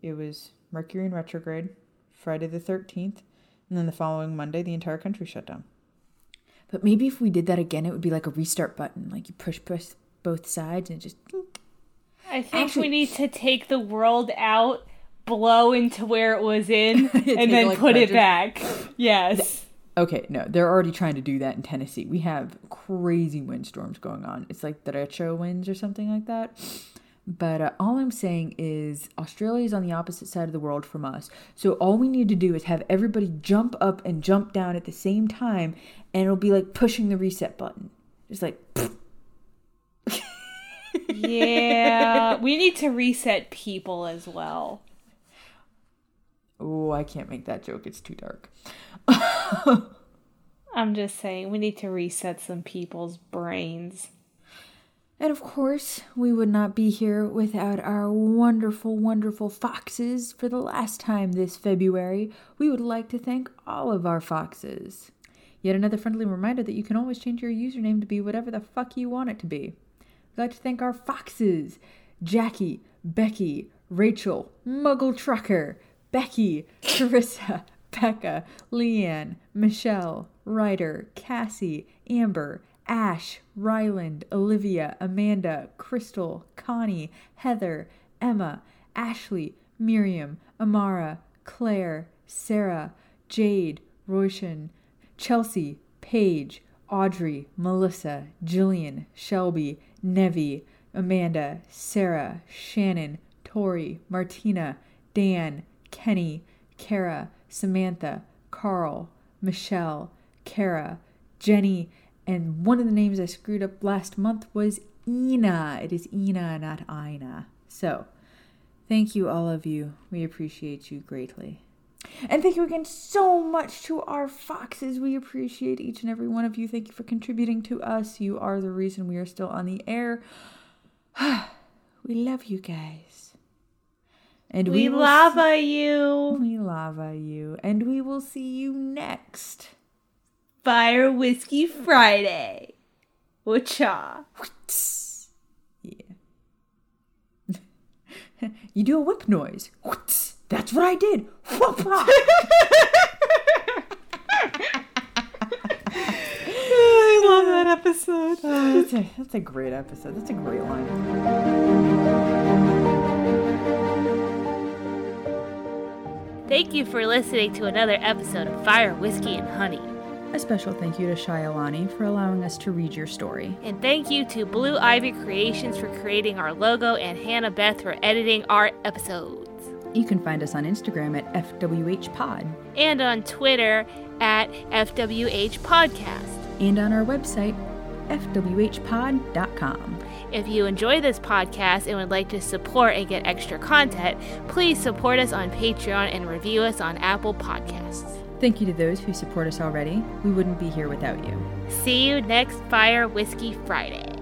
It was Mercury in retrograde, Friday the 13th, and then the following Monday, the entire country shut down. But maybe if we did that again, it would be like a restart button. Like you push, push both sides and just.
I think
Actually-
we need to take the world out, blow into where it was in, and then
like
put it back. Yes.
Okay, no, they're already trying to do that in Tennessee. We have crazy windstorms going on. It's like the retro winds or something like that. But uh, all I'm saying is Australia is on the opposite side of the world from us. So all we need to do is have everybody jump up and jump down at the same time, and it'll be like pushing the reset button. Just like,
Yeah. we need to reset people as well.
oh, I can't make that joke. It's too dark.
I'm just saying, we need to reset some people's brains.
And of course, we would not be here without our wonderful, wonderful foxes for the last time this February. We would like to thank all of our foxes. Yet another friendly reminder that you can always change your username to be whatever the fuck you want it to be. Like to thank our foxes. Jackie, Becky, Rachel, Muggle Trucker, Becky, Carissa, Becca, Leanne, Michelle, Ryder, Cassie, Amber, Ash, Ryland, Olivia, Amanda, Crystal, Connie, Heather, Emma, Ashley, Miriam, Amara, Claire, Sarah, Jade, Royshan, Chelsea, Paige, Audrey, Melissa, Jillian, Shelby, Nevi, Amanda, Sarah, Shannon, Tori, Martina, Dan, Kenny, Kara, Samantha, Carl, Michelle, Kara, Jenny, and one of the names I screwed up last month was Ina. It is Ina, not Ina. So, thank you, all of you. We appreciate you greatly. And thank you again so much to our foxes. We appreciate each and every one of you. Thank you for contributing to us. You are the reason we are still on the air. we love you guys. And
We,
will
lava you.
we lava you. And we will see you next.
Fire Whiskey Friday. Wacha.
Yeah. you do a whip noise. That's what I did.
I love that uh, episode.
Uh, that's, a, that's a great episode. That's a great line.
Thank you for listening to another episode of Fire, Whiskey, and Honey.
A special thank you to Shyalani for allowing us to read your story.
And thank you to Blue Ivy Creations for creating our logo and Hannah Beth for editing our episodes.
You can find us on Instagram at FWHPod
And on Twitter at FWH Podcast.
and on our website, FWHpod.com.
If you enjoy this podcast and would like to support and get extra content, please support us on Patreon and review us on Apple Podcasts.
Thank you to those who support us already. We wouldn't be here without you.
See you next Fire Whiskey Friday.